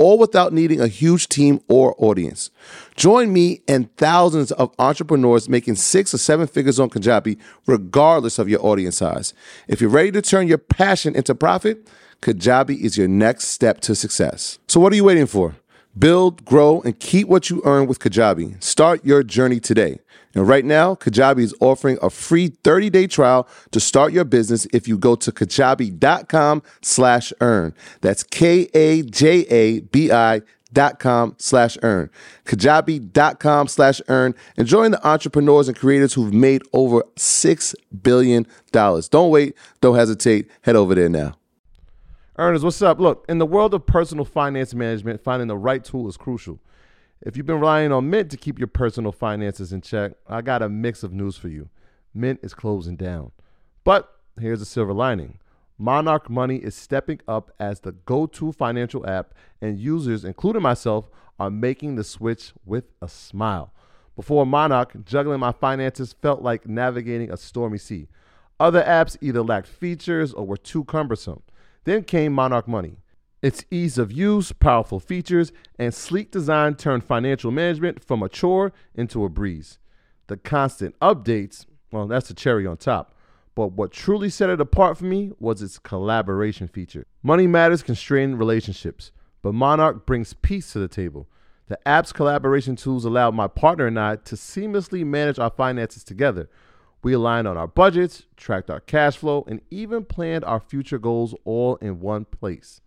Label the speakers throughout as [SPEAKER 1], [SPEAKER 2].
[SPEAKER 1] all without needing a huge team or audience. Join me and thousands of entrepreneurs making six or seven figures on Kajabi, regardless of your audience size. If you're ready to turn your passion into profit, Kajabi is your next step to success. So, what are you waiting for? Build, grow, and keep what you earn with Kajabi. Start your journey today. And right now, Kajabi is offering a free 30-day trial to start your business if you go to kajabi.com slash earn. That's K-A-J-A-B-I dot com slash earn. Kajabi.com slash earn and join the entrepreneurs and creators who've made over $6 billion. Don't wait. Don't hesitate. Head over there now. Earners, what's up? Look, in the world of personal finance management, finding the right tool is crucial. If you've been relying on Mint to keep your personal finances in check, I got a mix of news for you. Mint is closing down. But here's a silver lining Monarch Money is stepping up as the go to financial app, and users, including myself, are making the switch with a smile. Before Monarch, juggling my finances felt like navigating a stormy sea. Other apps either lacked features or were too cumbersome. Then came Monarch Money. Its ease of use, powerful features, and sleek design turned financial management from a chore into a breeze. The constant updates, well, that's the cherry on top. But what truly set it apart for me was its collaboration feature. Money matters constrain relationships, but Monarch brings peace to the table. The app's collaboration tools allowed my partner and I to seamlessly manage our finances together. We aligned on our budgets, tracked our cash flow, and even planned our future goals all in one place.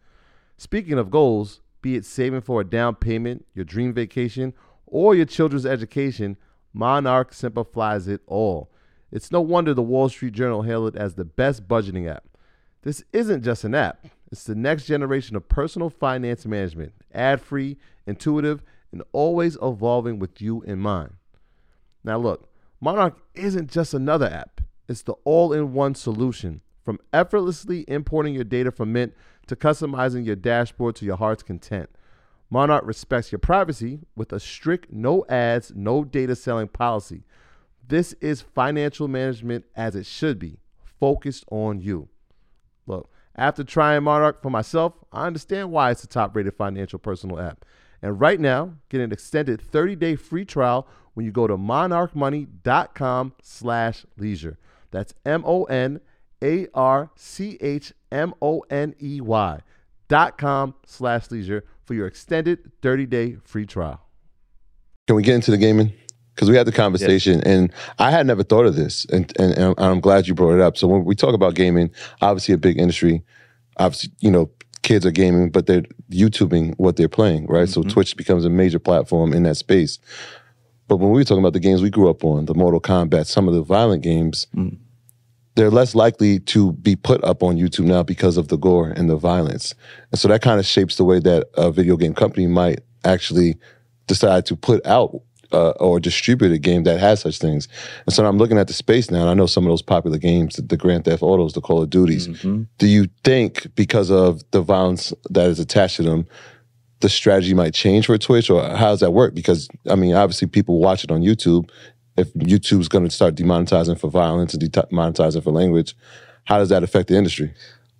[SPEAKER 1] Speaking of goals, be it saving for a down payment, your dream vacation, or your children's education, Monarch simplifies it all. It's no wonder the Wall Street Journal hailed it as the best budgeting app. This isn't just an app, it's the next generation of personal finance management, ad free, intuitive, and always evolving with you in mind. Now, look, Monarch isn't just another app, it's the all in one solution. From effortlessly importing your data from Mint to customizing your dashboard to your heart's content. Monarch respects your privacy with a strict no ads, no data selling policy. This is financial management as it should be, focused on you. Look, after trying Monarch for myself, I understand why it's the top rated financial personal app. And right now, get an extended 30-day free trial when you go to monarchmoney.com slash leisure. That's M-O-N a R C H M O N E Y dot com slash leisure for your extended 30 day free trial.
[SPEAKER 2] Can we get into the gaming? Because we had the conversation, yes. and I had never thought of this, and, and, and I'm glad you brought it up. So when we talk about gaming, obviously a big industry, obviously you know kids are gaming, but they're YouTubing what they're playing, right? Mm-hmm. So Twitch becomes a major platform in that space. But when we were talking about the games we grew up on, the Mortal Kombat, some of the violent games, mm they're less likely to be put up on YouTube now because of the gore and the violence. And so that kind of shapes the way that a video game company might actually decide to put out uh, or distribute a game that has such things. And so I'm looking at the space now, and I know some of those popular games, the, Grand Theft Autos, the Call of Duties. Mm-hmm. Do you think because of the violence that is attached to them, the strategy might change for Twitch, or how does that work? Because I mean, obviously, people watch it on YouTube, if YouTube's going to start demonetizing for violence and demonetizing for language, how does that affect the industry?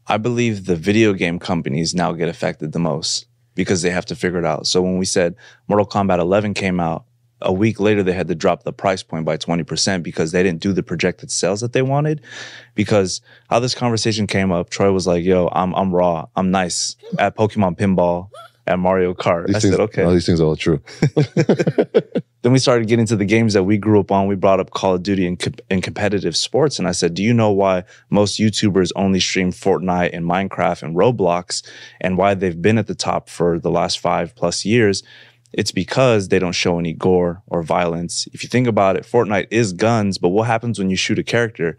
[SPEAKER 3] I believe the video game companies now get affected the most because they have to figure it out. So when we said Mortal Kombat 11 came out, a week later they had to drop the price point by 20% because they didn't do the projected sales that they wanted. Because how this conversation came up, Troy was like, yo, I'm I'm raw. I'm nice at Pokemon pinball. At Mario Kart.
[SPEAKER 2] These
[SPEAKER 3] I
[SPEAKER 2] things,
[SPEAKER 3] said, okay.
[SPEAKER 2] all these things are all true.
[SPEAKER 3] then we started getting to the games that we grew up on. We brought up Call of Duty and, co- and competitive sports. And I said, Do you know why most YouTubers only stream Fortnite and Minecraft and Roblox and why they've been at the top for the last five plus years? It's because they don't show any gore or violence. If you think about it, Fortnite is guns, but what happens when you shoot a character?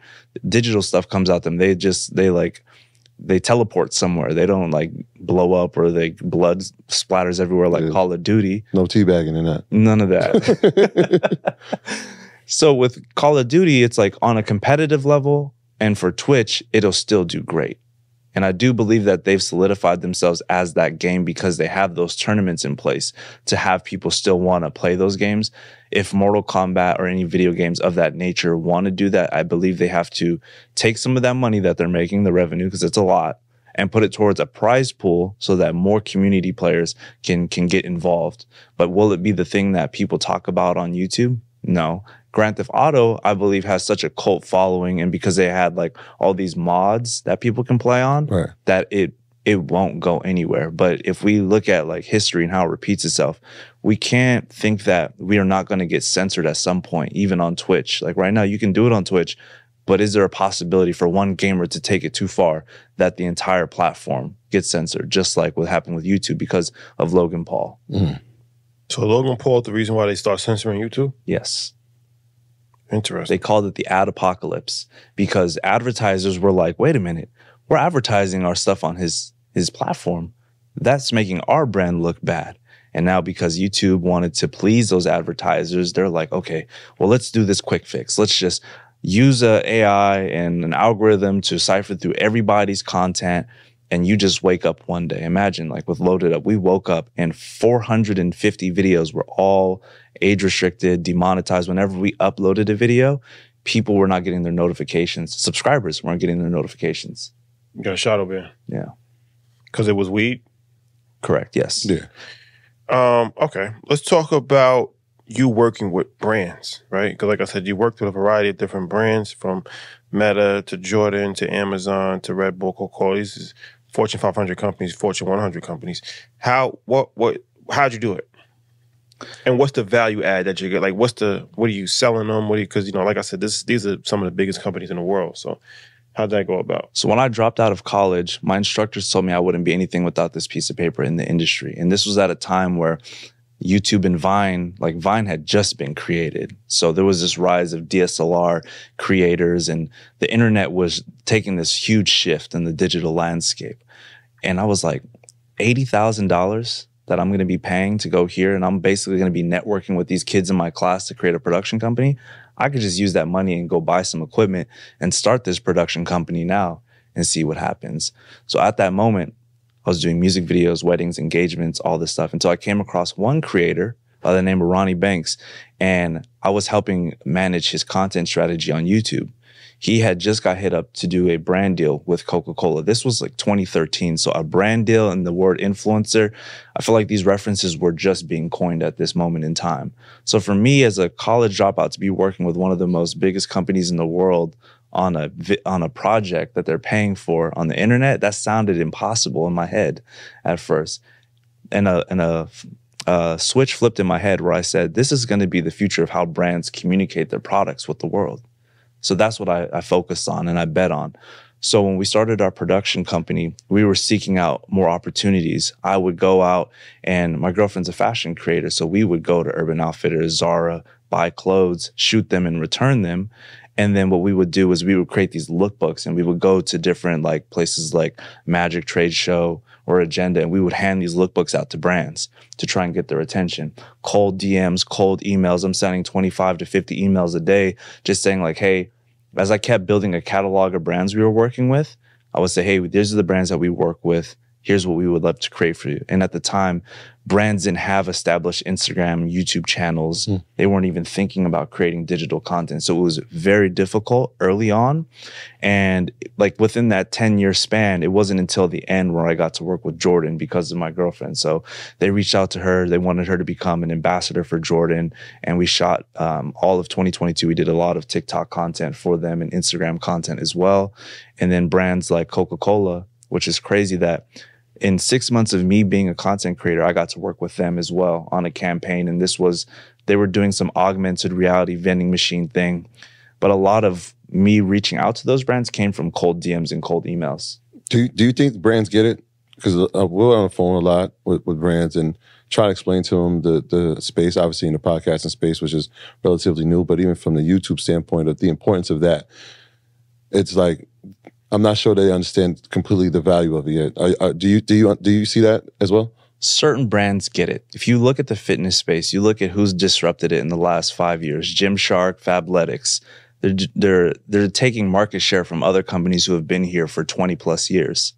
[SPEAKER 3] Digital stuff comes out them. They just, they like, they teleport somewhere. They don't like blow up or they blood splatters everywhere like
[SPEAKER 2] Yeah.
[SPEAKER 3] Call of Duty.
[SPEAKER 2] No teabagging in that.
[SPEAKER 3] None of that. so with Call of Duty, it's like on a competitive level, and for Twitch, it'll still do great. And I do believe that they've solidified themselves as that game because they have those tournaments in place to have people still want to play those games. If Mortal Kombat or any video games of that nature want to do that, I believe they have to take some of that money that they're making, the revenue, because it's a lot, and put it towards a prize pool so that more community players can can get involved. But will it be the thing that people talk about on YouTube? No. Grand Theft Auto, I believe, has such a cult following, and because they had like all these mods that people can play on,
[SPEAKER 2] Right.
[SPEAKER 3] that it it won't go anywhere. But if we look at like history and how it repeats itself, we can't think that we are not going to get censored at some point, even on Twitch. Like right now, you can do it on Twitch, but is there a possibility for one gamer to take it too far that the entire platform gets censored, just like what happened with YouTube because of Logan Paul? Mm-hmm.
[SPEAKER 4] So Logan Paul, the reason why they start censoring YouTube?
[SPEAKER 3] Yes.
[SPEAKER 4] Interesting.
[SPEAKER 3] They called it the ad apocalypse because advertisers were like, wait a minute, we're advertising our stuff on his his platform. That's making our brand look bad. And now because YouTube wanted to please those advertisers, they're like, okay, well, let's do this quick fix. Let's just use a AI and an algorithm to cipher through everybody's content. And you just wake up one day. Imagine like with Loaded Up, we woke up and 450 videos were all age restricted, demonetized. Whenever we uploaded a video, people were not getting their notifications. Subscribers weren't getting their notifications.
[SPEAKER 4] you got a shot over here
[SPEAKER 3] Yeah.
[SPEAKER 4] because it was weed.
[SPEAKER 3] Correct. Yes.
[SPEAKER 2] Yeah.
[SPEAKER 4] Um, okay, let's talk about you working with brands, right? Because, like I said, you worked with a variety of different brands from Meta to Jordan to Amazon to Red Bull, Coca Cola. These is Fortune 500 companies, Fortune 100 companies. How, what, what, how'd you do it? And what's the value add that you get? Like, what's the, what are you selling them? What do you, because, you know, like I said, this, these are some of the biggest companies in the world. So, how'd that go about?
[SPEAKER 3] So when I dropped out of college, my instructors told me I wouldn't be anything without this piece of paper in the industry. And this was at a time where YouTube and Vine, like Vine had just been created. So there was this rise of DSLR creators and the internet was taking this huge shift in the digital landscape. And I was like, $80,000 that I'm going to be paying to go here and I'm basically going to be networking with these kids in my class to create a production company. I could just use that money and go buy some equipment and start this production company now and see what happens. So at that moment, I was doing music videos, weddings, engagements, all this stuff until I came across one creator by the name of Ronnie Banks and I was helping manage his content strategy on YouTube. He had just got hit up to do a brand deal with Coca-Cola. This was like 2013. So a brand deal and the word influencer, I feel like these references were just being coined at this moment in time. So for me as a college dropout to be working with one of the most biggest companies in the world on a on a project that they're paying for on the internet, that sounded impossible in my head at first. And a and a uh, switch flipped in my head where I said, "This is going to be the future of how brands communicate their products with the world." So that's what I, I focused on and I bet on. So when we started our production company, we were seeking out more opportunities. I would go out and my girlfriend's a fashion creator. So we would go to Urban Outfitters, Zara, buy clothes, shoot them and return them. And then what we would do is we would create these lookbooks and we would go to different like places like Magic Trade Show or Agenda and we would hand these lookbooks out to brands to try and get their attention. Cold DMs, cold emails. I'm sending 25 to 50 emails a day just saying like, hey, as I kept building a catalog of brands we were working with, I would say, hey, these are the brands that we work with. Here's what we would love to create for you. And at the time, brands didn't have established Instagram, YouTube channels. They weren't even thinking about creating digital content. So it was very difficult early on. And like within that 10 year span, it wasn't until the end where I got to work with Jordan because of my girlfriend. So they reached out to her. They wanted her to become an ambassador for Jordan. And we shot um, all of 2022. We did a lot of TikTok content for them and Instagram content as well. And then brands like Coca Cola, which is crazy that in six months of me being a content creator, I got to work with them as well on a campaign. And this was, they were doing some augmented reality vending machine thing. But a lot of me reaching out to those brands came from cold DMs and cold emails.
[SPEAKER 2] Do do you think brands get it? Because uh, we're on the phone a lot with, with brands and try to explain to them the the space, obviously in the podcasting space, which is relatively new, but even from the YouTube standpoint of the importance of that, it's like I'm not sure they understand completely the value of it yet. Are, are, do you do you do you see that as well?
[SPEAKER 3] Certain brands get it. If you look at the fitness space, you look at who's disrupted it in the last five years: Gymshark, Fabletics. They're they're they're taking market share from other companies who have been here for 20 plus years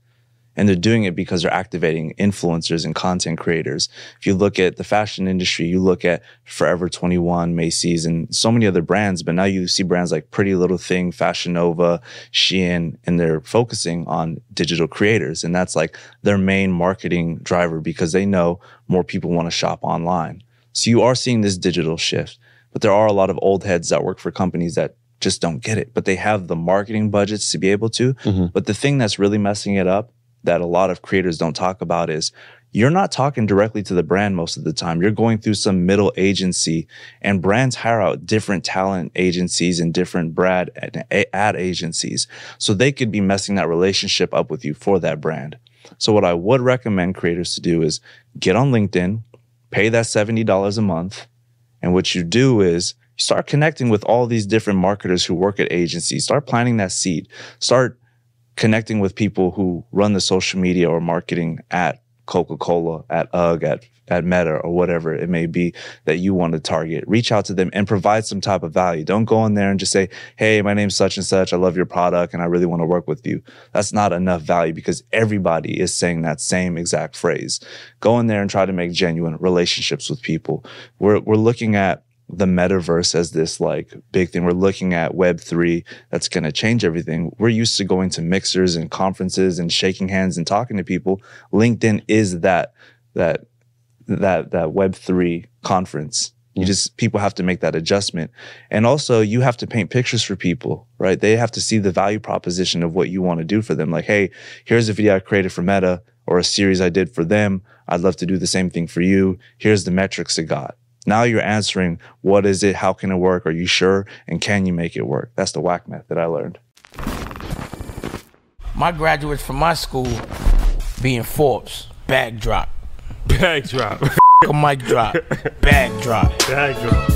[SPEAKER 3] and they're doing it because they're activating influencers and content creators. If you look at the fashion industry, you look at Forever 21, Macy's, and so many other brands, but now you see brands like Pretty Little Thing, Fashion Nova, Shein, and they're focusing on digital creators. And that's like their main marketing driver because they know more people want to shop online. So you are seeing this digital shift, but there are a lot of old heads that work for companies that just don't get it, but they have the marketing budgets to be able to. Mm-hmm. But the thing that's really messing it up that a lot of creators don't talk about is you're not talking directly to the brand most of the time. You're going through some middle agency and brands hire out different talent agencies and different brand ad agencies. So they could be messing that relationship up with you for that brand. So what I would recommend creators to do is get on LinkedIn, pay that $70 a month. And what you do is start connecting with all these different marketers who work at agencies. Start planting that seed. Start connecting with people who run the social media or marketing at Coca-Cola, at UGG, at at Meta or whatever it may be that you want to target. Reach out to them and provide some type of value. Don't go in there and just say, Hey, my name's such and such. I love your product and I really want to work with you. That's not enough value because everybody is saying that same exact phrase. Go in there and try to make genuine relationships with people. We're, we're looking at the metaverse as this like big thing. We're looking at Web3 that's going to change everything. We're used to going to mixers and conferences and shaking hands and talking to people. LinkedIn is that, that, that, that Web3 conference. You mm. just, people have to make that adjustment. And also you have to paint pictures for people, right? They have to see the value proposition of what you want to do for them. Like, Hey, here's a video I created for Meta or a series I did for them. I'd love to do the same thing for you. Here's the metrics it got now you're answering, what is it? How can it work? Are you sure? And can you make it work? That's the whack method I learned.
[SPEAKER 5] My graduates from my school being Forbes, bag drop.
[SPEAKER 6] Bag drop.
[SPEAKER 5] a mic drop. Bag drop.
[SPEAKER 6] Bag drop.